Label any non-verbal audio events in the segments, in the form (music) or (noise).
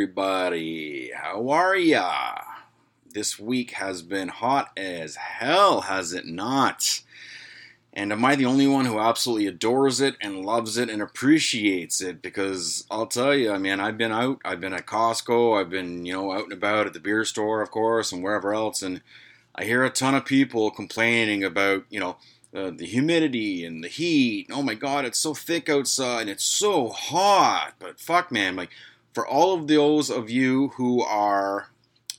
everybody? How are ya? This week has been hot as hell, has it not? And am I the only one who absolutely adores it and loves it and appreciates it? Because I'll tell you, I mean, I've been out, I've been at Costco, I've been, you know, out and about at the beer store, of course, and wherever else, and I hear a ton of people complaining about, you know, uh, the humidity and the heat. Oh my God, it's so thick outside and it's so hot. But fuck, man, like for all of those of you who are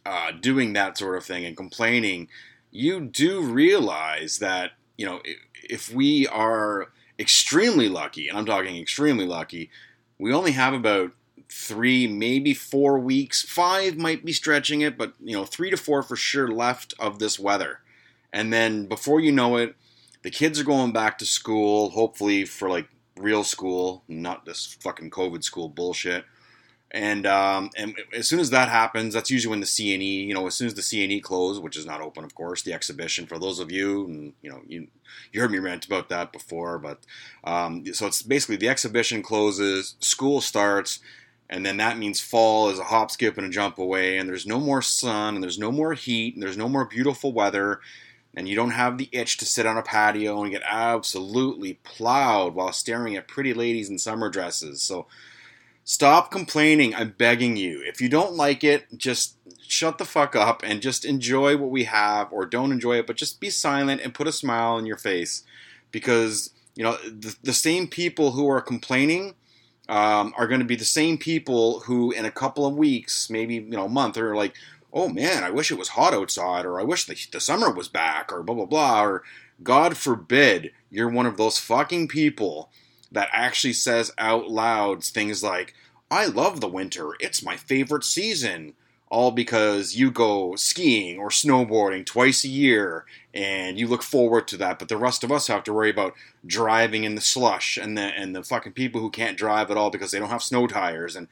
uh, doing that sort of thing and complaining, you do realize that you know if we are extremely lucky, and I'm talking extremely lucky, we only have about three, maybe four weeks. Five might be stretching it, but you know, three to four for sure left of this weather. And then before you know it, the kids are going back to school, hopefully for like real school, not this fucking COVID school bullshit. And um, and as soon as that happens, that's usually when the CNE, you know, as soon as the CNE closes, which is not open, of course, the exhibition for those of you, and you know, you you heard me rant about that before, but um, so it's basically the exhibition closes, school starts, and then that means fall is a hop, skip, and a jump away, and there's no more sun, and there's no more heat, and there's no more beautiful weather, and you don't have the itch to sit on a patio and get absolutely plowed while staring at pretty ladies in summer dresses. So stop complaining. I'm begging you. If you don't like it, just shut the fuck up and just enjoy what we have, or don't enjoy it, but just be silent and put a smile on your face because, you know, the, the same people who are complaining. Um, are going to be the same people who, in a couple of weeks, maybe you know, a month, are like, oh man, I wish it was hot outside, or I wish the, the summer was back, or blah, blah, blah, or God forbid you're one of those fucking people that actually says out loud things like, I love the winter, it's my favorite season, all because you go skiing or snowboarding twice a year and you look forward to that, but the rest of us have to worry about driving in the slush and the and the fucking people who can't drive at all because they don't have snow tires. And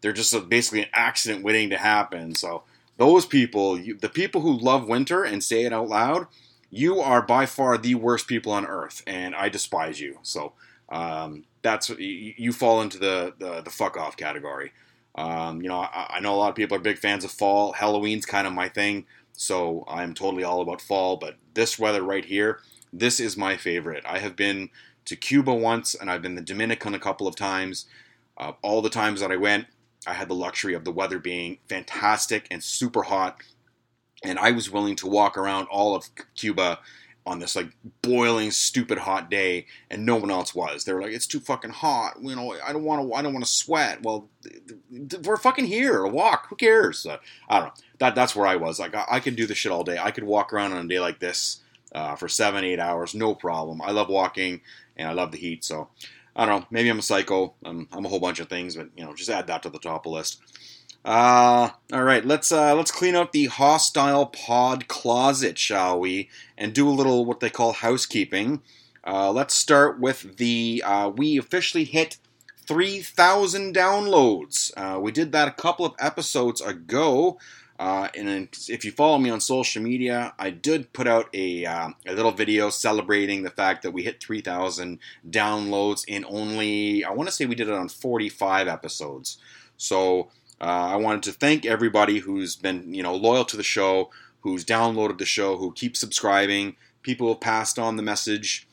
they're just basically an accident waiting to happen. So those people, you, the people who love winter and say it out loud, you are by far the worst people on earth, and I despise you. So um, that's you, you, fall into the, the, the fuck off category. Um, you know, I, I, know a lot of people are big fans of fall. Halloween's kind of my thing, so I'm totally all about fall. But this weather right here, this is my favorite. I have been to Cuba once, and I've been the Dominican a couple of times. Uh, all the times that I went, I had the luxury of the weather being fantastic and super hot, and I was willing to walk around all of Cuba on this like boiling, stupid hot day, and no one else was. They were like, "It's too fucking hot. You know, I don't want to. I don't want to sweat." Well, we're fucking here. A walk. Who cares? Uh, I don't know. That that's where I was. Like, I, I could do this shit all day. I could walk around on a day like this uh, for seven, eight hours, no problem. I love walking, and I love the heat. So, I don't know. Maybe I'm a psycho. I'm, I'm a whole bunch of things, but you know, just add that to the top of the list. Uh, all right, let's uh, let's clean out the hostile pod closet, shall we? And do a little what they call housekeeping. Uh, let's start with the uh, we officially hit 3,000 downloads. Uh, we did that a couple of episodes ago. Uh, and if you follow me on social media, I did put out a, uh, a little video celebrating the fact that we hit 3,000 downloads in only, I want to say we did it on 45 episodes. So uh, I wanted to thank everybody who's been, you know, loyal to the show, who's downloaded the show, who keeps subscribing, people have passed on the message,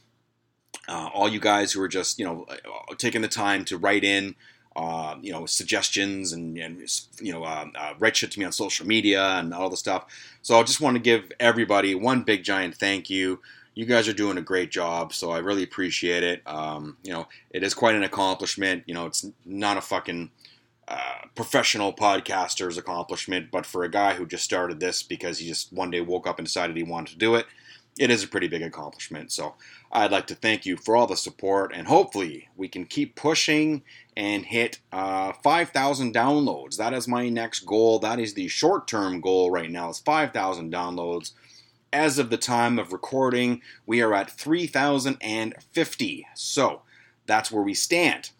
uh, all you guys who are just, you know, uh, taking the time to write in, uh, you know, suggestions and, and you know, uh, uh, write shit to me on social media and all the stuff. So I just want to give everybody one big giant thank you. You guys are doing a great job, so I really appreciate it. Um, you know, it is quite an accomplishment. You know, it's not a fucking uh, professional podcaster's accomplishment, but for a guy who just started this because he just one day woke up and decided he wanted to do it, it is a pretty big accomplishment. So I'd like to thank you for all the support, and hopefully we can keep pushing and hit uh, 5,000 downloads. That is my next goal. That is the short-term goal right now. It's 5,000 downloads. As of the time of recording, we are at 3,050. So that's where we stand.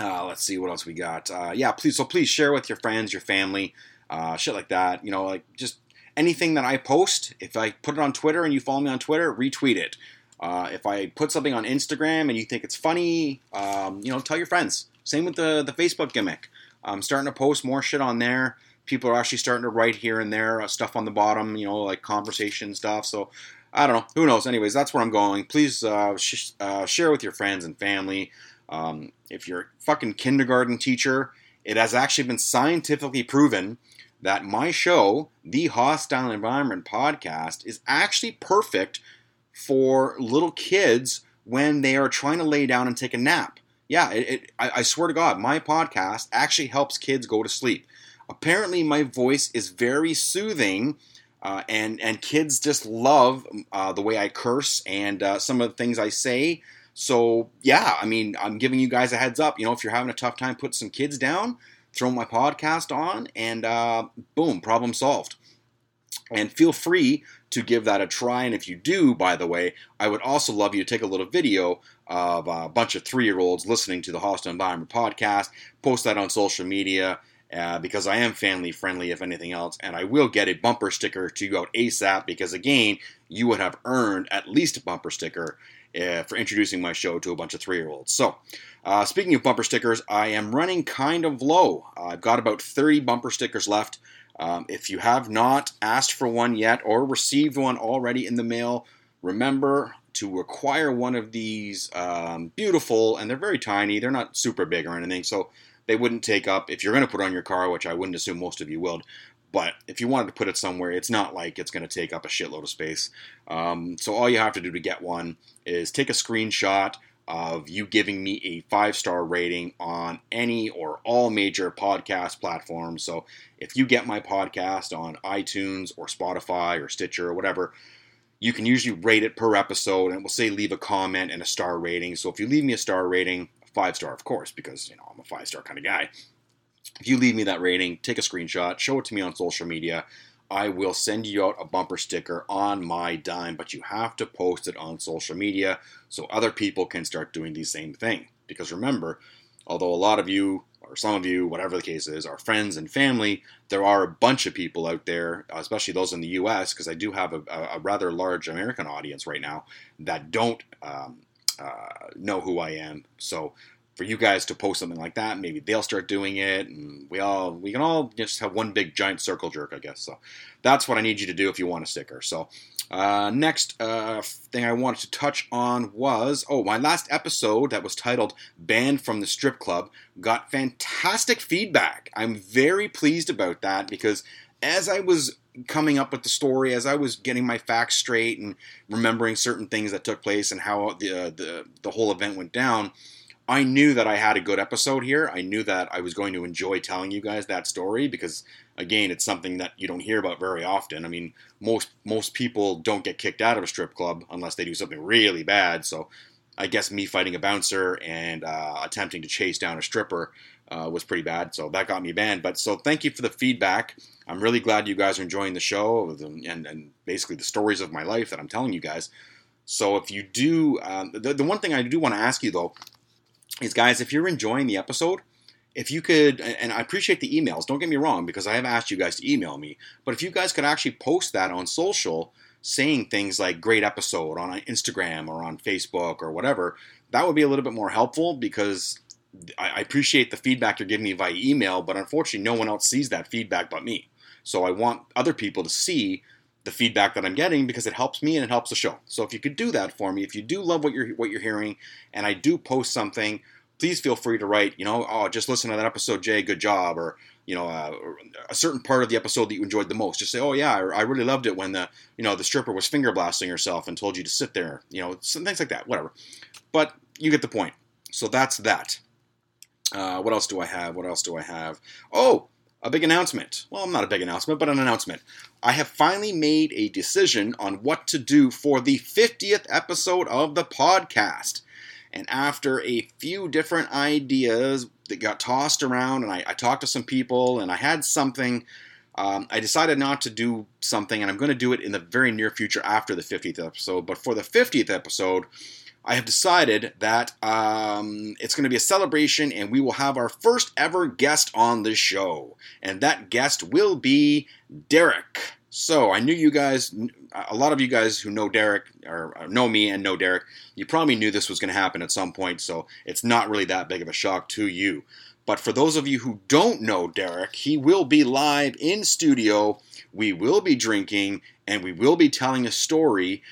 Uh, let's see what else we got. Uh, yeah, please. So please share with your friends, your family, uh, shit like that. You know, like just anything that I post. If I put it on Twitter and you follow me on Twitter, retweet it. Uh, if I put something on Instagram and you think it's funny, um, you know, tell your friends. Same with the the Facebook gimmick. I'm starting to post more shit on there. People are actually starting to write here and there uh, stuff on the bottom, you know, like conversation stuff. So I don't know. Who knows? Anyways, that's where I'm going. Please uh, sh- share with your friends and family. Um, if you're a fucking kindergarten teacher, it has actually been scientifically proven that my show, the Hostile Environment Podcast, is actually perfect for little kids when they are trying to lay down and take a nap. Yeah, it, it, I, I swear to God, my podcast actually helps kids go to sleep. Apparently, my voice is very soothing, uh, and and kids just love uh, the way I curse and uh, some of the things I say. So yeah, I mean, I'm giving you guys a heads up. You know, if you're having a tough time, put some kids down, throw my podcast on, and uh, boom, problem solved. And feel free to give that a try. And if you do, by the way, I would also love you to take a little video of a bunch of three year olds listening to the Hostile Environment podcast, post that on social media. Uh, because I am family friendly, if anything else, and I will get a bumper sticker to go out ASAP because, again, you would have earned at least a bumper sticker uh, for introducing my show to a bunch of three year olds. So, uh, speaking of bumper stickers, I am running kind of low. I've got about 30 bumper stickers left. Um, if you have not asked for one yet or received one already in the mail, remember to acquire one of these um, beautiful, and they're very tiny. They're not super big or anything, so they wouldn't take up if you're going to put on your car, which I wouldn't assume most of you would. But if you wanted to put it somewhere, it's not like it's going to take up a shitload of space. Um, so all you have to do to get one is take a screenshot of you giving me a five star rating on any or all major podcast platforms. So if you get my podcast on iTunes or Spotify or Stitcher or whatever, you can usually rate it per episode and it will say leave a comment and a star rating. So if you leave me a star rating, five star, of course, because you know I'm a five star kind of guy. If you leave me that rating, take a screenshot, show it to me on social media. I will send you out a bumper sticker on my dime, but you have to post it on social media so other people can start doing the same thing. Because remember, although a lot of you, or some of you, whatever the case is, are friends and family, there are a bunch of people out there, especially those in the US, because I do have a, a, rather large American audience right now that don't um, uh, know who I am. So for you guys to post something like that. Maybe they'll start doing it, and we all we can all just have one big giant circle jerk, I guess. So that's what I need you to do if you want a sticker. So uh, next uh, thing I wanted to touch on was oh my last episode that was titled "Banned from the Strip Club" got fantastic feedback. I'm very pleased about that because as I was coming up with the story, as I was getting my facts straight and remembering certain things that took place and how the uh, the the whole event went down I knew that I had a good episode here. I knew that I was going to enjoy telling you guys that story because again, it's something that you don't hear about very often. I mean, most most people don't get kicked out of a strip club unless they do something really bad. So, I guess me fighting a bouncer and uh, attempting to chase down a stripper uh, was pretty bad. So that got me banned. But so thank you for the feedback. I'm really glad you guys are enjoying the show and, and basically the stories of my life that I'm telling you guys. So if you do, um, the, the one thing I do want to ask you though is guys, if you're enjoying the episode, if you could, and I appreciate the emails, don't get me wrong, because I have asked you guys to email me, but if you guys could actually post that on social, saying things like great episode on Instagram or on Facebook or whatever, that would be a little bit more helpful because I appreciate the feedback you're giving me via email, but unfortunately, no one else sees that feedback but me. So I want other people to see the feedback that I'm getting because it helps me and it helps the show. So if you could do that for me, if you do love what you're what you're hearing, and I do post something, please feel free to write. You know, oh, just listen to that episode, Jay. Good job, or you know, uh, a certain part of the episode that you enjoyed the most. Just say, oh yeah, I, really loved it when the you know the stripper was finger blasting herself and told you to sit there. You know, some things like that. Whatever. But you get the point. So that's that. Uh, what else do I have? What else do I have? Oh, a big announcement. Well, not a big announcement, but an announcement. I have finally made a decision on what to do for the 50th episode of the podcast. And after a few different ideas that got tossed around, and I, I talked to some people, and I had something, um, I decided not to do something, and I'm going to do it in the very near future after the 50th episode. But for the 50th episode, I have decided that um, it's going to be a celebration and we will have our first ever guest on the show. And that guest will be Derek. So I knew you guys, a lot of you guys who know Derek, or know me and know Derek, you probably knew this was going to happen at some point, so it's not really that big of a shock to you. But for those of you who don't know Derek, he will be live in studio. We will be drinking and we will be telling a story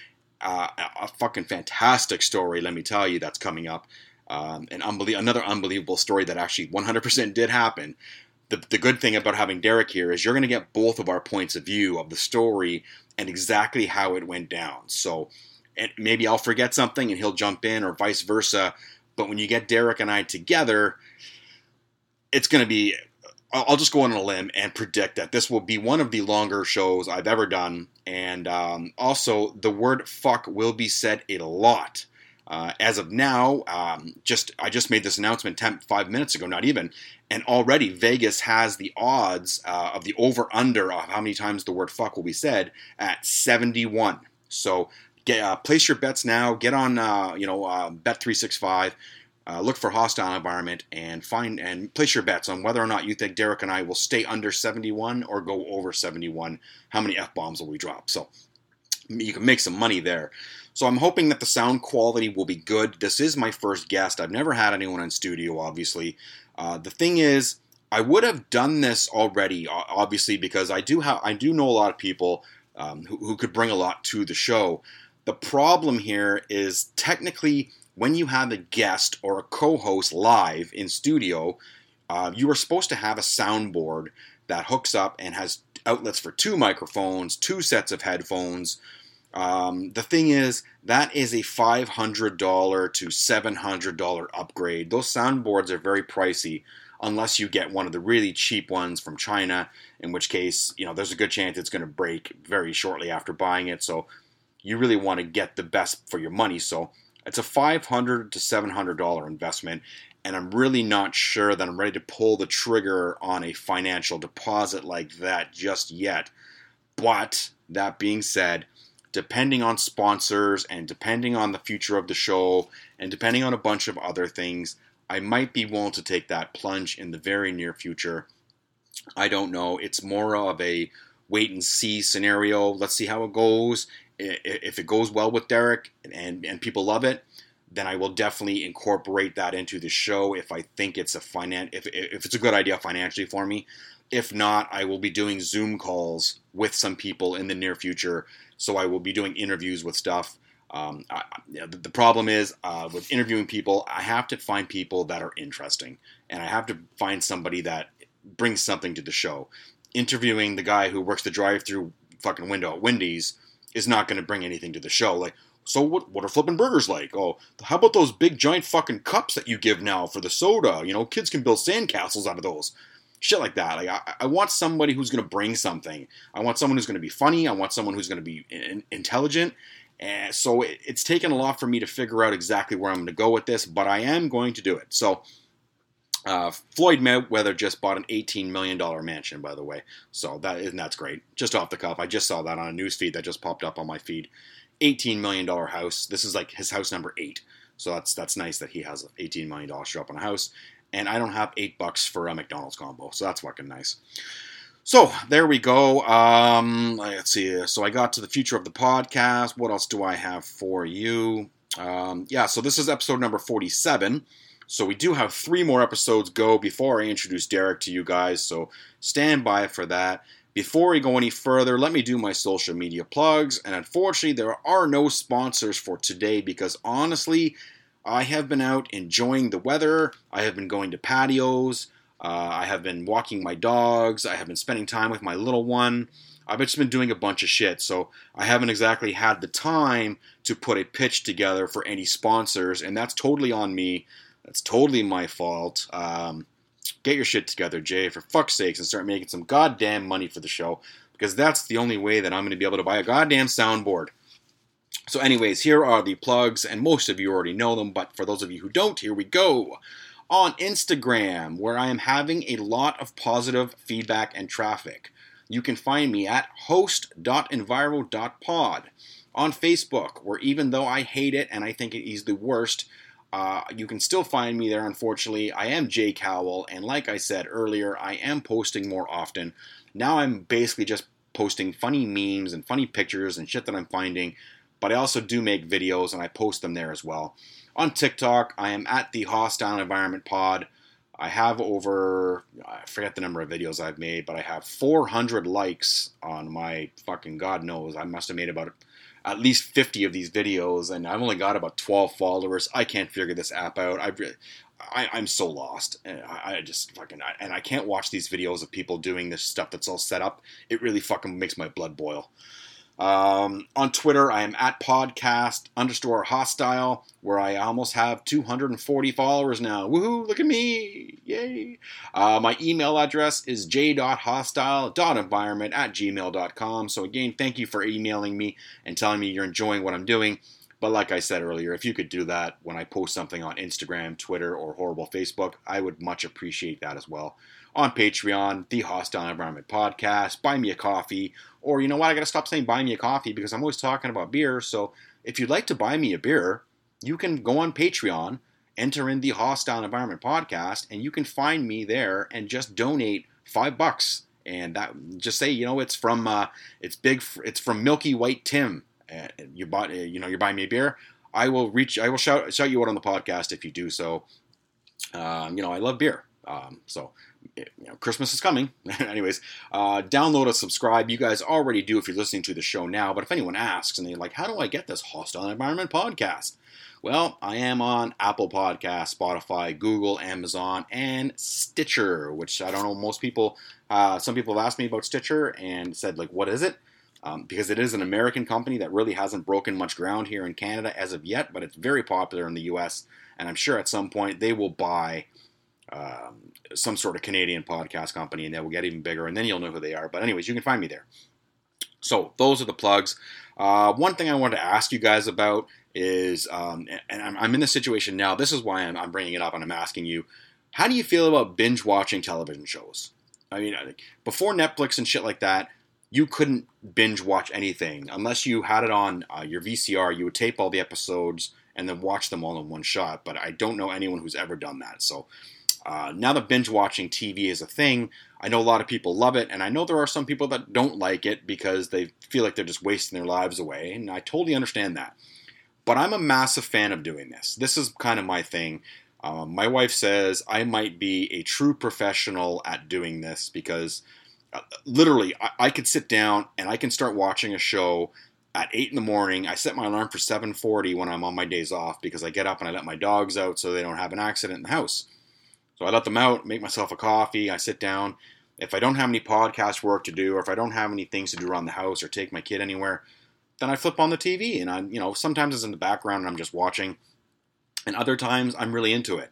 uh, a fucking fantastic story, let me tell you, that's coming up. Um, an unbelie- another unbelievable story that actually 100% did happen. The, the good thing about having Derek here is you're going to get both of our points of view of the story and exactly how it went down. So and maybe I'll forget something and he'll jump in, or vice versa. But when you get Derek and I together, it's going to be I'll just go on a limb and predict that this will be one of the longer shows I've ever done. And um, also, the word fuck will be said a lot. Uh, as of now, um, just I just made this announcement 10, five minutes ago, not even, and already Vegas has the odds uh, of the over under of how many times the word fuck will be said at 71. So get, uh, place your bets now. Get on uh, you know uh, Bet365 uh, look for hostile environment and find and place your bets on whether or not you think Derek and I will stay under 71 or go over 71. How many f bombs will we drop? So you can make some money there. So I'm hoping that the sound quality will be good. This is my first guest. I've never had anyone in studio, obviously. Uh, the thing is, I would have done this already, obviously, because I do have I do know a lot of people um, who, who could bring a lot to the show. The problem here is technically when you have a guest or a co-host live in studio, uh, you are supposed to have a soundboard that hooks up and has outlets for two microphones, two sets of headphones. Um, the thing is, that is a $500 to $700 upgrade. Those soundboards are very pricey unless you get one of the really cheap ones from China, in which case, you know, there's a good chance it's going to break very shortly after buying it. So you really want to get the best for your money. So it's a 500 to $700 investment, and I'm really not sure that I'm ready to pull the trigger on a financial deposit like that just yet. But that being said, depending on sponsors and depending on the future of the show and depending on a bunch of other things, I might be willing to take that plunge in the very near future. I don't know. It's more of a wait and see scenario. Let's see how it goes if it goes well with Derek and, and people love it, then I will definitely incorporate that into the show if I think it's a finan- if, if it's a good idea financially for me. If not, I will be doing Zoom calls with some people in the near future. So I will be doing interviews with stuff. Um, I, the problem is uh, with interviewing people, I have to find people that are interesting, and I have to find somebody that brings something to the show. Interviewing the guy who works the drive-through fucking window at Wendy's is not going to bring anything to the show. Like, so what? What are flipping burgers like? Oh, how about those big giant fucking cups that you give now for the soda? You know, kids can build sandcastles out of those. Shit like that. Like, I, I want somebody who's going to bring something. I want someone who's going to be funny. I want someone who's going to be in, intelligent. And so it, it's taken a lot for me to figure out exactly where I'm going to go with this, but I am going to do it. So uh, Floyd Mayweather just bought an $18 million mansion, by the way. So that and that's great. Just off the cuff, I just saw that on a news feed that just popped up on my feed. $18 million house. This is like his house number eight. So that's that's nice that he has an $18 million up on a house. And I don't have eight bucks for a McDonald's combo. So that's fucking nice. So there we go. Um, let's see. So I got to the future of the podcast. What else do I have for you? Um, yeah, so this is episode number 47. So we do have three more episodes go before I introduce Derek to you guys. So stand by for that. Before we go any further, let me do my social media plugs. And unfortunately, there are no sponsors for today because honestly, I have been out enjoying the weather. I have been going to patios. Uh, I have been walking my dogs. I have been spending time with my little one. I've just been doing a bunch of shit, so I haven't exactly had the time to put a pitch together for any sponsors, and that's totally on me. That's totally my fault. Um, get your shit together, Jay, for fuck's sakes, and start making some goddamn money for the show because that's the only way that I'm going to be able to buy a goddamn soundboard. So, anyways, here are the plugs, and most of you already know them, but for those of you who don't, here we go. On Instagram, where I am having a lot of positive feedback and traffic, you can find me at host.enviro.pod. On Facebook, where even though I hate it and I think it is the worst, uh, you can still find me there, unfortunately. I am Jay Cowell, and like I said earlier, I am posting more often. Now I'm basically just posting funny memes and funny pictures and shit that I'm finding, but I also do make videos and I post them there as well. On TikTok, I am at the Hostile Environment Pod. I have over, I forget the number of videos I've made, but I have 400 likes on my fucking God knows. I must have made about at least 50 of these videos, and I've only got about 12 followers. I can't figure this app out. I, I, I'm so lost. I, I just fucking, I, and I can't watch these videos of people doing this stuff that's all set up. It really fucking makes my blood boil. Um, on Twitter, I am at podcast underscore hostile, where I almost have 240 followers now. Woohoo, look at me! Yay! Uh, my email address is j.hostile.environment at gmail.com. So, again, thank you for emailing me and telling me you're enjoying what I'm doing. But, like I said earlier, if you could do that when I post something on Instagram, Twitter, or horrible Facebook, I would much appreciate that as well on Patreon, the Hostile Environment Podcast, buy me a coffee, or you know what, I gotta stop saying buy me a coffee because I'm always talking about beer. So if you'd like to buy me a beer, you can go on Patreon, enter in the Hostile Environment Podcast, and you can find me there and just donate five bucks. And that just say, you know, it's from uh, it's big, it's from Milky White Tim. You bought, uh, you know, you're buying me a beer. I will reach, I will shout shout you out on the podcast if you do so. Um, you know, I love beer. Um, so you know, Christmas is coming. (laughs) Anyways, uh, download or subscribe. You guys already do if you're listening to the show now. But if anyone asks and they're like, how do I get this Hostile Environment podcast? Well, I am on Apple Podcast, Spotify, Google, Amazon, and Stitcher, which I don't know. Most people, uh, some people have asked me about Stitcher and said, like, what is it? Um, because it is an American company that really hasn't broken much ground here in Canada as of yet, but it's very popular in the US. And I'm sure at some point they will buy um, some sort of Canadian podcast company, and they will get even bigger, and then you'll know who they are. But anyways, you can find me there. So those are the plugs. Uh, one thing I wanted to ask you guys about is, um, and I'm, I'm, in this situation now. This is why I'm, I'm, bringing it up, and I'm asking you, how do you feel about binge watching television shows? I mean, before Netflix and shit like that, you couldn't binge watch anything unless you had it on uh, your VCR. You would tape all the episodes and then watch them all in one shot. But I don't know anyone who's ever done that. So uh, now that binge watching TV is a thing, I know a lot of people love it, and I know there are some people that don't like it because they feel like they're just wasting their lives away, and I totally understand that. But I'm a massive fan of doing this. This is kind of my thing. Um, my wife says I might be a true professional at doing this because uh, literally I, I could sit down and I can start watching a show at 8 in the morning. I set my alarm for 7:40 when I'm on my days off because I get up and I let my dogs out so they don't have an accident in the house. So I let them out, make myself a coffee, I sit down. If I don't have any podcast work to do, or if I don't have any things to do around the house or take my kid anywhere, then I flip on the TV and I'm, you know, sometimes it's in the background and I'm just watching, and other times I'm really into it.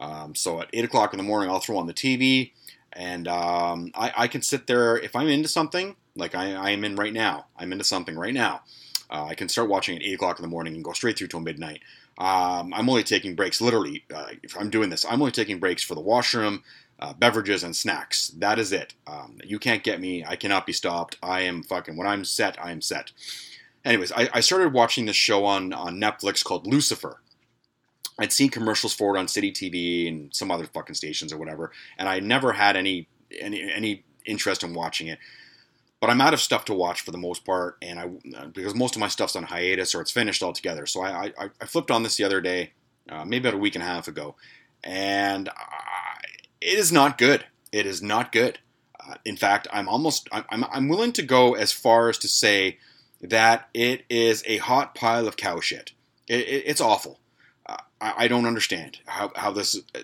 Um, so at eight o'clock in the morning, I'll throw on the TV, and um, I, I, can sit there if I'm into something, like I, I, am in right now. I'm into something right now. Uh, I can start watching at eight o'clock in the morning and go straight through till midnight. Um, I'm only taking breaks, literally, uh, if I'm doing this, I'm only taking breaks for the washroom, uh, beverages, and snacks. That is it. Um, you can't get me. I cannot be stopped. I am fucking, when I'm set, I am set. Anyways, I, I started watching this show on, on Netflix called Lucifer. I'd seen commercials for it on City TV and some other fucking stations or whatever, and I never had any any any interest in watching it but I'm out of stuff to watch for the most part, and I because most of my stuff's on hiatus or it's finished altogether. So I, I, I flipped on this the other day, uh, maybe about a week and a half ago, and I, it is not good. It is not good. Uh, in fact, I'm almost I'm, I'm willing to go as far as to say that it is a hot pile of cow shit. It, it, it's awful. Uh, I, I, don't understand how, how this. Uh,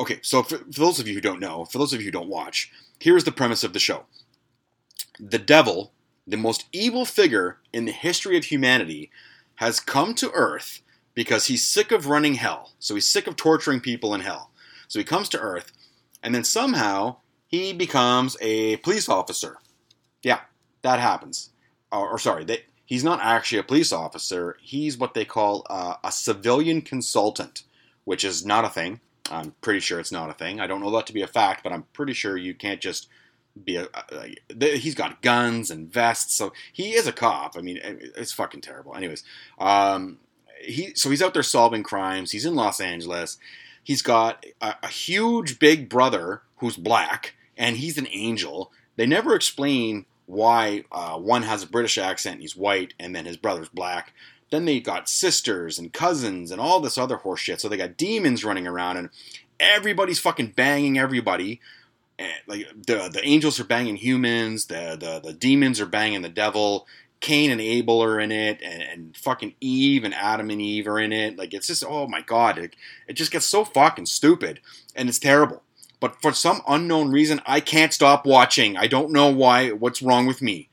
okay, so for, for those of you who don't know, for those of you who don't watch, here's the premise of the show the devil, the most evil figure in the history of humanity, has come to earth because he's sick of running hell. So he's sick of torturing people in hell. So he comes to earth, and then somehow he becomes a police officer. Yeah, that happens. Or, or sorry, they, he's not actually a police officer. He's what they call uh, a civilian consultant, which is not a thing. I'm pretty sure it's not a thing. I don't know that to be a fact, but I'm pretty sure you can't just be a, like, he's got guns and vests, so he is a cop. I mean, it's fucking terrible. Anyways, um, he so he's out there solving crimes. He's in Los Angeles. He's got a, a huge big brother who's black, and he's an angel. They never explain why uh, one has a British accent he's white, and then his brother's black. Then they got sisters and cousins and all this other horseshit. So they got demons running around, and everybody's fucking banging everybody. Like the the angels are banging humans, the the the demons are banging the devil. Cain and Abel are in it, and, and fucking Eve and Adam and Eve are in it. Like it's just oh my god, it, it just gets so fucking stupid, and it's terrible. But for some unknown reason, I can't stop watching. I don't know why. What's wrong with me?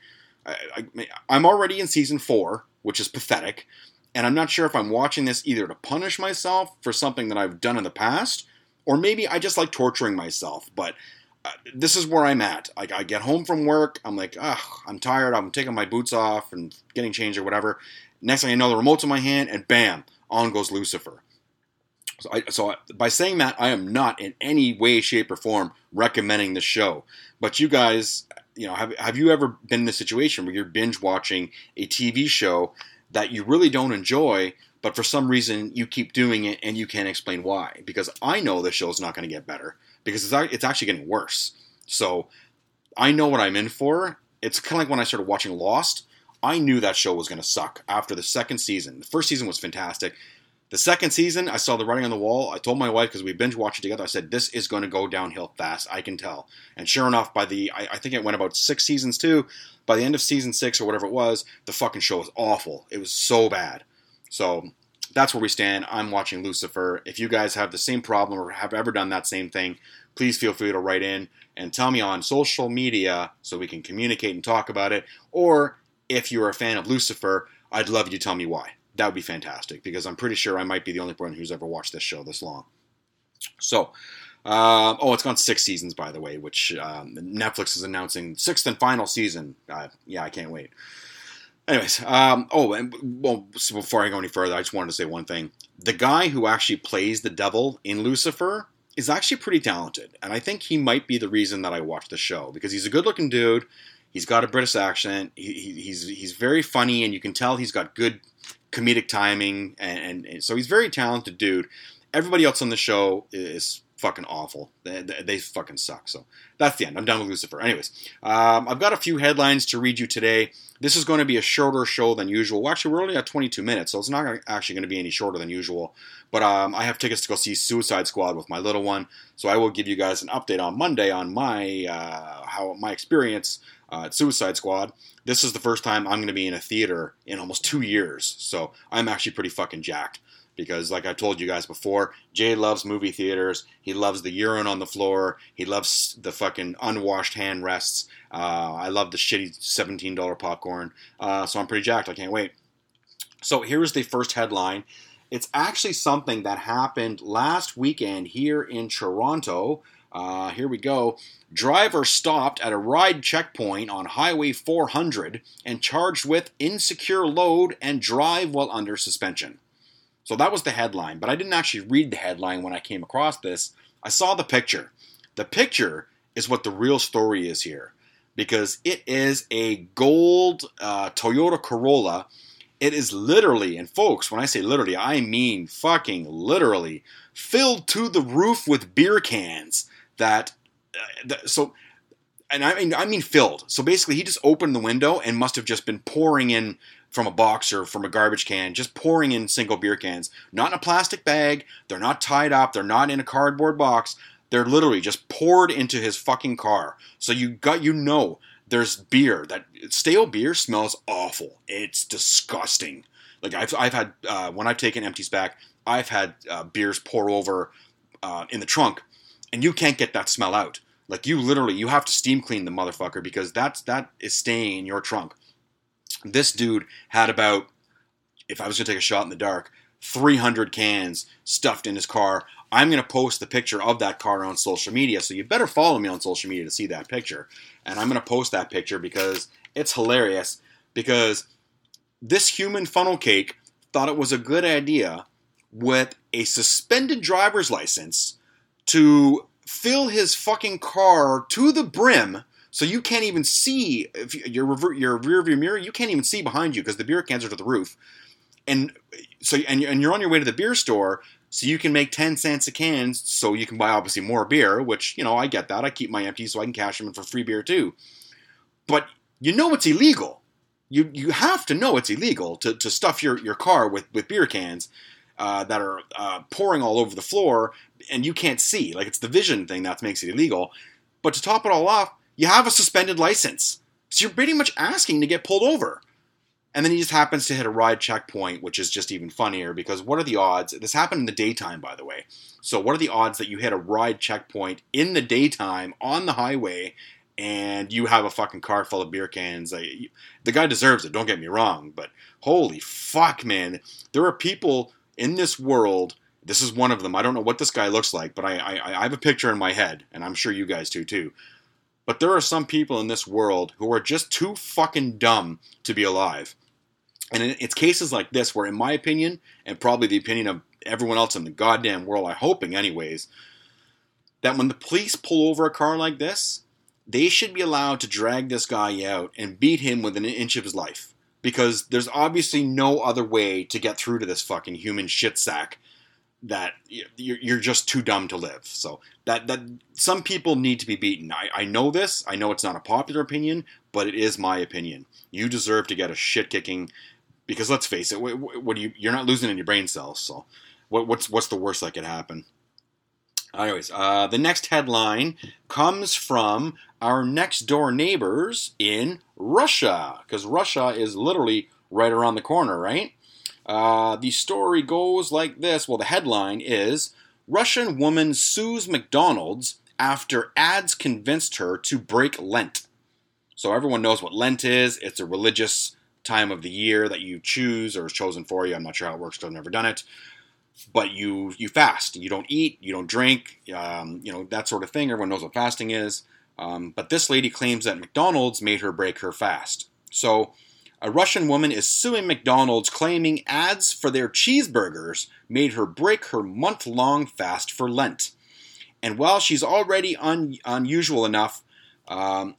I, I, I'm already in season four, which is pathetic, and I'm not sure if I'm watching this either to punish myself for something that I've done in the past, or maybe I just like torturing myself. But this is where I'm at. I, I get home from work. I'm like, ah, I'm tired. I'm taking my boots off and getting changed or whatever. Next thing I know, the remote's in my hand, and bam, on goes Lucifer. So, I, so I, by saying that, I am not in any way, shape, or form recommending the show. But you guys, you know, have have you ever been in the situation where you're binge watching a TV show that you really don't enjoy, but for some reason you keep doing it and you can't explain why? Because I know the show's not going to get better because it's, it's actually getting worse. So I know what I'm in for. It's kind of like when I started watching Lost. I knew that show was going to suck after the second season. The first season was fantastic. The second season, I saw the writing on the wall. I told my wife because we binge watched it together. I said, "This is going to go downhill fast. I can tell." And sure enough, by the I, I, think it went about six seasons too. By the end of season six or whatever it was, the fucking show was awful. It was so bad. So that's where we stand. I'm watching Lucifer. If you guys have the same problem or have ever done that same thing, please feel free to write in and tell me on social media so we can communicate and talk about it. Or if you're a fan of Lucifer, I'd love you to tell me why. That would be fantastic because I'm pretty sure I might be the only one who's ever watched this show this long. So, uh, oh, it's gone six seasons, by the way, which um, Netflix is announcing sixth and final season. Uh, yeah, I can't wait. Anyways, um, oh, and well, so before I go any further, I just wanted to say one thing. The guy who actually plays the devil in Lucifer is actually pretty talented, and I think he might be the reason that I watched the show because he's a good-looking dude. He's got a British accent. He, he, he's he's very funny, and you can tell he's got good comedic timing, and, and, and, so he's very talented dude. Everybody else on the show is fucking awful. They, they, fucking suck. So that's the end. I'm done with Lucifer. Anyways, um, I've got a few headlines to read you today. This is going to be a shorter show than usual. Well, actually, we're only at 22 minutes, so it's not actually going to be any shorter than usual. But um, I have tickets to go see Suicide Squad with my little one, so I will give you guys an update on Monday on my uh, how my experience uh, at Suicide Squad. This is the first time I'm going to be in a theater in almost two years, so I'm actually pretty fucking jacked. Because, like I've told you guys before, Jay loves movie theaters. He loves the urine on the floor. He loves the fucking unwashed hand rests. Uh, I love the shitty $17 popcorn. Uh, so I'm pretty jacked. I can't wait. So here's the first headline it's actually something that happened last weekend here in Toronto. Uh, here we go. Driver stopped at a ride checkpoint on Highway 400 and charged with insecure load and drive while under suspension. So that was the headline, but I didn't actually read the headline when I came across this. I saw the picture. The picture is what the real story is here because it is a gold uh, Toyota Corolla it is literally, and folks, when I say literally, I mean fucking literally, filled to the roof with beer cans. That, uh, so, and I mean, I mean filled. So basically, he just opened the window and must have just been pouring in from a box or from a garbage can, just pouring in single beer cans. Not in a plastic bag. They're not tied up. They're not in a cardboard box. They're literally just poured into his fucking car. So you got, you know, there's beer that stale beer smells awful. It's disgusting. Like I've I've had uh, when I've taken empties back, I've had uh, beers pour over uh, in the trunk, and you can't get that smell out. Like you literally you have to steam clean the motherfucker because that's that is staying in your trunk. This dude had about if I was gonna take a shot in the dark, 300 cans stuffed in his car. I'm going to post the picture of that car on social media, so you better follow me on social media to see that picture. And I'm going to post that picture because it's hilarious. Because this human funnel cake thought it was a good idea with a suspended driver's license to fill his fucking car to the brim So you can't even see if you- your rever- your rear view mirror. You can't even see behind you because the beer cans are to the roof, and so and and you're on your way to the beer store. So you can make ten cents a can, so you can buy obviously more beer. Which you know I get that. I keep my empty so I can cash them in for free beer too. But you know it's illegal. You you have to know it's illegal to, to stuff your, your car with, with beer cans uh, that are uh, pouring all over the floor and you can't see. Like it's the vision thing that makes it illegal. But to top it all off, you have a suspended license. So you're pretty much asking to get pulled over. And then he just happens to hit a ride checkpoint, which is just even funnier because what are the odds? This happened in the daytime, by the way. So, what are the odds that you hit a ride checkpoint in the daytime on the highway and you have a fucking car full of beer cans? The guy deserves it, don't get me wrong, but holy fuck, man. There are people in this world. This is one of them. I don't know what this guy looks like, but I, I, I have a picture in my head, and I'm sure you guys do too. But there are some people in this world who are just too fucking dumb to be alive. And it's cases like this where, in my opinion, and probably the opinion of everyone else in the goddamn world, I'm hoping anyways, that when the police pull over a car like this, they should be allowed to drag this guy out and beat him within an inch of his life. Because there's obviously no other way to get through to this fucking human shit sack that you're just too dumb to live. So that that some people need to be beaten. I, I know this. I know it's not a popular opinion, but it is my opinion. You deserve to get a shit kicking because let's face it. What, what do you? You're not losing any brain cells. So what, what's what's the worst that could happen? Anyways, uh, the next headline comes from our next door neighbors in Russia because Russia is literally right around the corner, right? Uh, the story goes like this. Well, the headline is Russian woman sues McDonald's after ads convinced her to break Lent. So everyone knows what Lent is. It's a religious time of the year that you choose or is chosen for you. I'm not sure how it works because I've never done it. But you you fast. You don't eat. You don't drink. Um, you know that sort of thing. Everyone knows what fasting is. Um, but this lady claims that McDonald's made her break her fast. So a Russian woman is suing McDonald's claiming ads for their cheeseburgers made her break her month long fast for Lent. And while she's already un- unusual enough, um,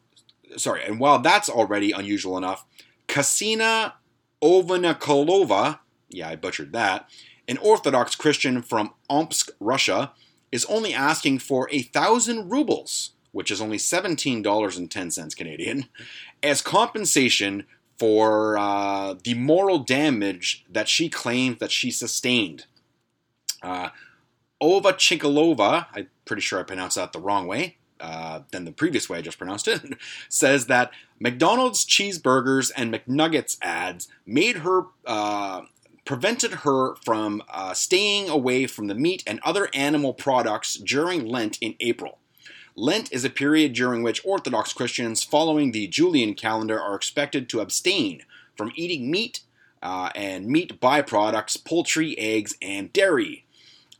sorry, and while that's already unusual enough, Kasina Ovanakolova, yeah, I butchered that, an Orthodox Christian from Omsk, Russia, is only asking for a thousand rubles, which is only $17.10 Canadian, as compensation for uh, the moral damage that she claims that she sustained. Uh, Ova Chinkalova, I'm pretty sure I pronounced that the wrong way uh, than the previous way I just pronounced it, (laughs) says that McDonald's cheeseburgers and McNuggets ads made her. Uh, prevented her from uh, staying away from the meat and other animal products during Lent in April. Lent is a period during which Orthodox Christians following the Julian calendar are expected to abstain from eating meat uh, and meat byproducts, poultry, eggs, and dairy.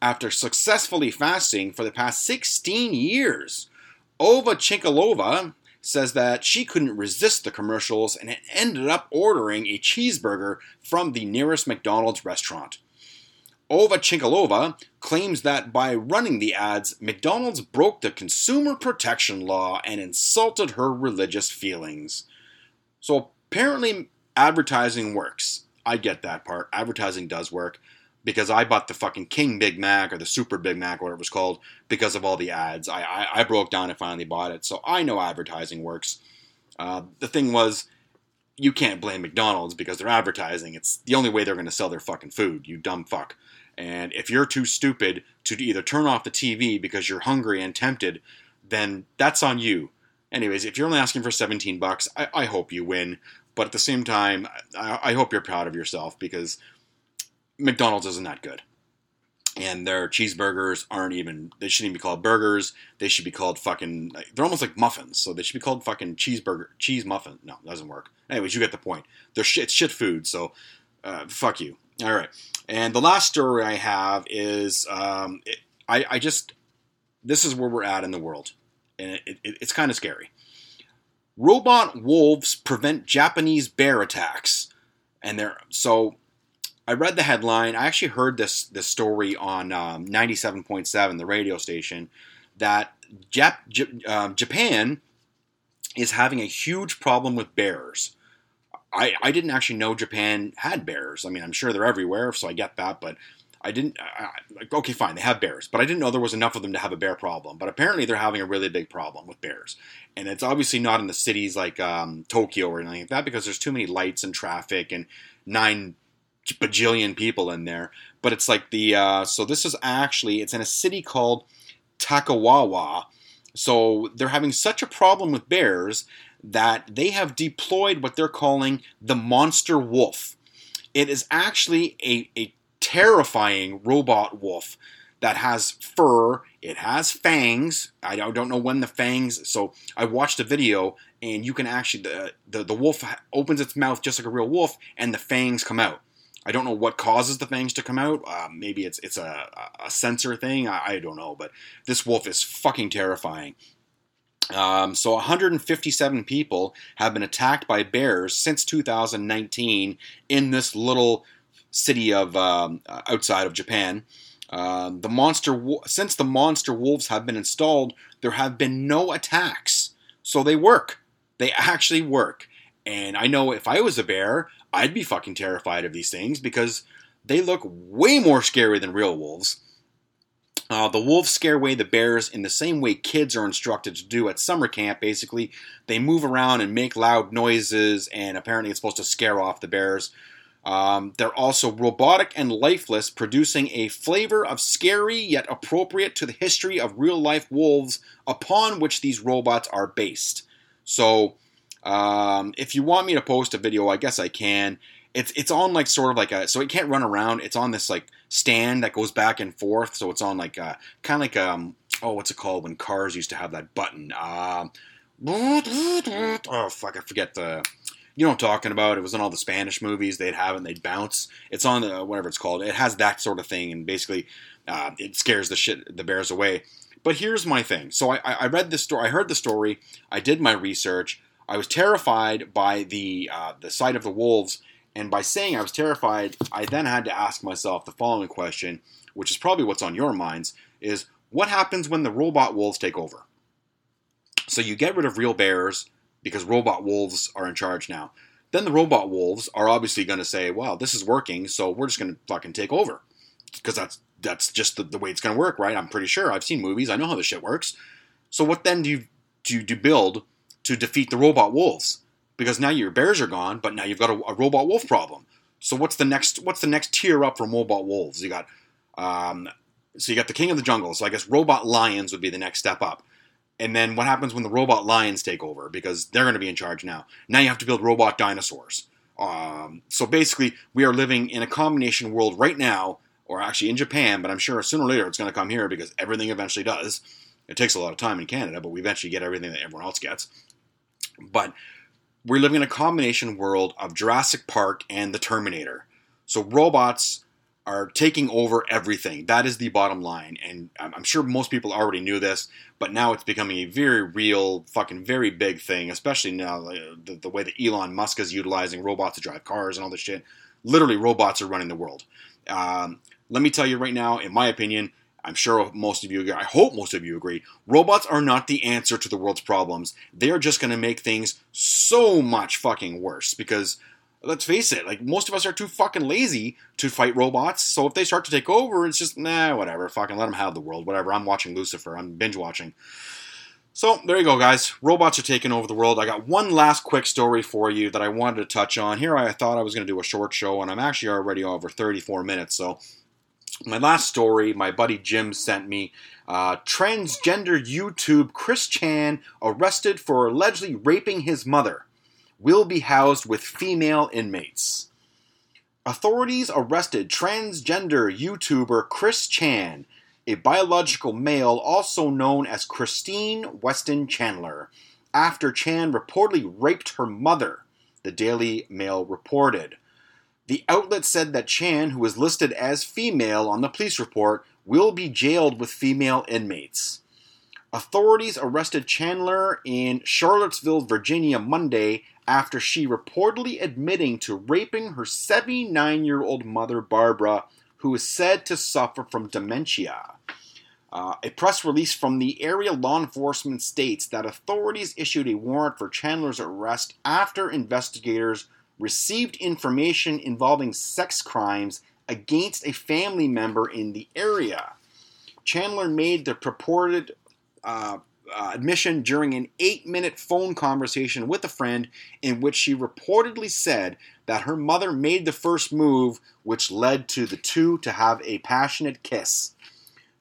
After successfully fasting for the past 16 years, Ova Chinkalova says that she couldn't resist the commercials and ended up ordering a cheeseburger from the nearest McDonald's restaurant. Ova Chinkalova claims that by running the ads, McDonald's broke the consumer protection law and insulted her religious feelings. So apparently, advertising works. I get that part. Advertising does work because I bought the fucking King Big Mac or the Super Big Mac, whatever it was called, because of all the ads. I, I, I broke down and finally bought it, so I know advertising works. Uh, the thing was, you can't blame McDonald's because they're advertising. It's the only way they're going to sell their fucking food, you dumb fuck. And if you're too stupid to either turn off the TV because you're hungry and tempted, then that's on you. Anyways, if you're only asking for 17 bucks, I, I hope you win. But at the same time, I, I hope you're proud of yourself because McDonald's isn't that good. And their cheeseburgers aren't even, they shouldn't even be called burgers. They should be called fucking, they're almost like muffins. So they should be called fucking cheeseburger, cheese muffin. No, doesn't work. Anyways, you get the point. They're shit, it's shit food. So uh, fuck you. All right. And the last story I have is um, it, I, I just, this is where we're at in the world. And it, it, it's kind of scary. Robot wolves prevent Japanese bear attacks. And they're, so I read the headline. I actually heard this this story on um, 97.7, the radio station, that Jap- J- um, Japan is having a huge problem with bears. I, I didn't actually know Japan had bears. I mean, I'm sure they're everywhere, so I get that, but I didn't. I, like, okay, fine, they have bears, but I didn't know there was enough of them to have a bear problem. But apparently, they're having a really big problem with bears, and it's obviously not in the cities like um, Tokyo or anything like that because there's too many lights and traffic and nine bajillion people in there. But it's like the uh, so this is actually it's in a city called Takawawa. So they're having such a problem with bears that they have deployed what they're calling the monster wolf. It is actually a, a terrifying robot wolf that has fur. It has fangs. I don't know when the fangs. So I watched a video, and you can actually the, the the wolf opens its mouth just like a real wolf, and the fangs come out. I don't know what causes the fangs to come out. Uh, maybe it's it's a, a sensor thing. I, I, don't know, but this wolf is fucking terrifying. Um, so 157 people have been attacked by bears since 2019 in this little city of um, outside of Japan. Um, the monster since the monster wolves have been installed, there have been no attacks. So they work. They actually work. And I know if I was a bear, I'd be fucking terrified of these things because they look way more scary than real wolves. Uh, the wolves scare away the bears in the same way kids are instructed to do at summer camp. Basically, they move around and make loud noises, and apparently, it's supposed to scare off the bears. Um, they're also robotic and lifeless, producing a flavor of scary yet appropriate to the history of real life wolves upon which these robots are based. So, um, if you want me to post a video, I guess I can. It's it's on like sort of like a so it can't run around. It's on this like stand that goes back and forth. So it's on like a kind of like um oh what's it called when cars used to have that button. Um, oh fuck, I forget the. You know what I'm talking about? It was in all the Spanish movies. They'd have it and they'd bounce. It's on the whatever it's called. It has that sort of thing, and basically, uh, it scares the shit the bears away. But here's my thing. So I, I read this story. I heard the story. I did my research. I was terrified by the uh, the sight of the wolves, and by saying I was terrified, I then had to ask myself the following question, which is probably what's on your minds: is what happens when the robot wolves take over? So you get rid of real bears because robot wolves are in charge now. Then the robot wolves are obviously going to say, "Well, this is working, so we're just going to fucking take over," because that's that's just the, the way it's going to work, right? I'm pretty sure. I've seen movies. I know how this shit works. So what then do? You, do you build to defeat the robot wolves because now your bears are gone, but now you've got a, a robot wolf problem. So what's the next? What's the next tier up from robot wolves? You got, um, so you got the king of the jungle. So I guess robot lions would be the next step up. And then what happens when the robot lions take over? Because they're going to be in charge now. Now you have to build robot dinosaurs. Um, so basically, we are living in a combination world right now, or actually in Japan, but I'm sure sooner or later it's going to come here because everything eventually does. It takes a lot of time in Canada, but we eventually get everything that everyone else gets. But we're living in a combination world of Jurassic Park and the Terminator. So robots are taking over everything. That is the bottom line. And I'm sure most people already knew this, but now it's becoming a very real, fucking very big thing, especially now the, the way that Elon Musk is utilizing robots to drive cars and all this shit. Literally, robots are running the world. Um, let me tell you right now, in my opinion, I'm sure most of you agree. I hope most of you agree. Robots are not the answer to the world's problems. They are just going to make things so much fucking worse because let's face it, like most of us are too fucking lazy to fight robots. So if they start to take over, it's just nah, whatever. Fucking let them have the world. Whatever. I'm watching Lucifer. I'm binge watching. So there you go, guys. Robots are taking over the world. I got one last quick story for you that I wanted to touch on. Here I thought I was going to do a short show, and I'm actually already over 34 minutes. So my last story, my buddy Jim sent me. Uh, transgender YouTube Chris Chan arrested for allegedly raping his mother. Will be housed with female inmates. Authorities arrested transgender YouTuber Chris Chan, a biological male also known as Christine Weston Chandler, after Chan reportedly raped her mother, the Daily Mail reported. The outlet said that Chan, who was listed as female on the police report, will be jailed with female inmates. Authorities arrested Chandler in Charlottesville, Virginia Monday after she reportedly admitting to raping her 79 year old mother, Barbara, who is said to suffer from dementia. Uh, a press release from the area law enforcement states that authorities issued a warrant for Chandler's arrest after investigators received information involving sex crimes against a family member in the area. Chandler made the purported uh, uh, admission during an eight minute phone conversation with a friend in which she reportedly said that her mother made the first move, which led to the two to have a passionate kiss.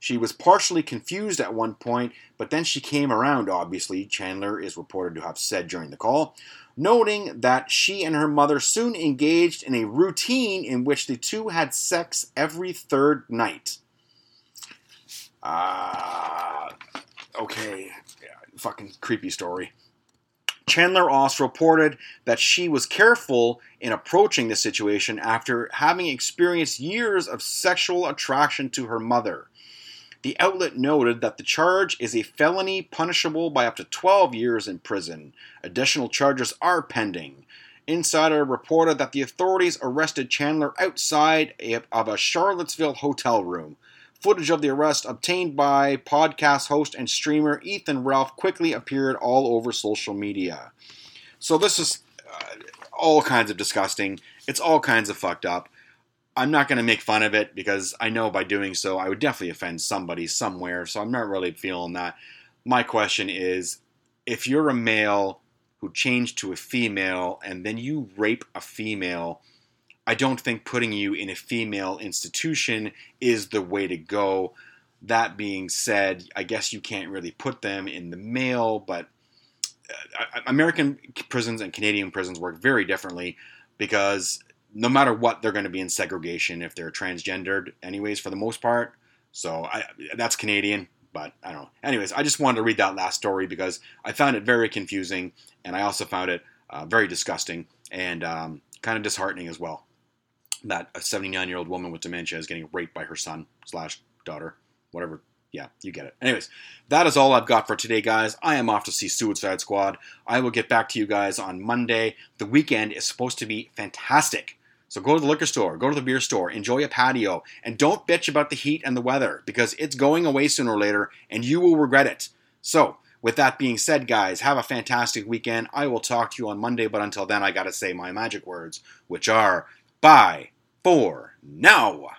She was partially confused at one point, but then she came around, obviously, Chandler is reported to have said during the call, noting that she and her mother soon engaged in a routine in which the two had sex every third night. Ah, uh, okay. Yeah, fucking creepy story. Chandler also reported that she was careful in approaching the situation after having experienced years of sexual attraction to her mother. The outlet noted that the charge is a felony punishable by up to 12 years in prison. Additional charges are pending. Insider reported that the authorities arrested Chandler outside of a Charlottesville hotel room. Footage of the arrest obtained by podcast host and streamer Ethan Ralph quickly appeared all over social media. So this is uh, all kinds of disgusting. It's all kinds of fucked up. I'm not going to make fun of it because I know by doing so I would definitely offend somebody somewhere. So I'm not really feeling that. My question is if you're a male who changed to a female and then you rape a female, I don't think putting you in a female institution is the way to go. That being said, I guess you can't really put them in the male, but uh, American prisons and Canadian prisons work very differently because no matter what, they're going to be in segregation if they're transgendered, anyways, for the most part. So I, that's Canadian, but I don't know. Anyways, I just wanted to read that last story because I found it very confusing, and I also found it uh, very disgusting and um, kind of disheartening as well. That a 79 year old woman with dementia is getting raped by her son slash daughter, whatever. Yeah, you get it. Anyways, that is all I've got for today, guys. I am off to see Suicide Squad. I will get back to you guys on Monday. The weekend is supposed to be fantastic. So go to the liquor store, go to the beer store, enjoy a patio, and don't bitch about the heat and the weather because it's going away sooner or later and you will regret it. So, with that being said, guys, have a fantastic weekend. I will talk to you on Monday, but until then, I gotta say my magic words, which are bye for now.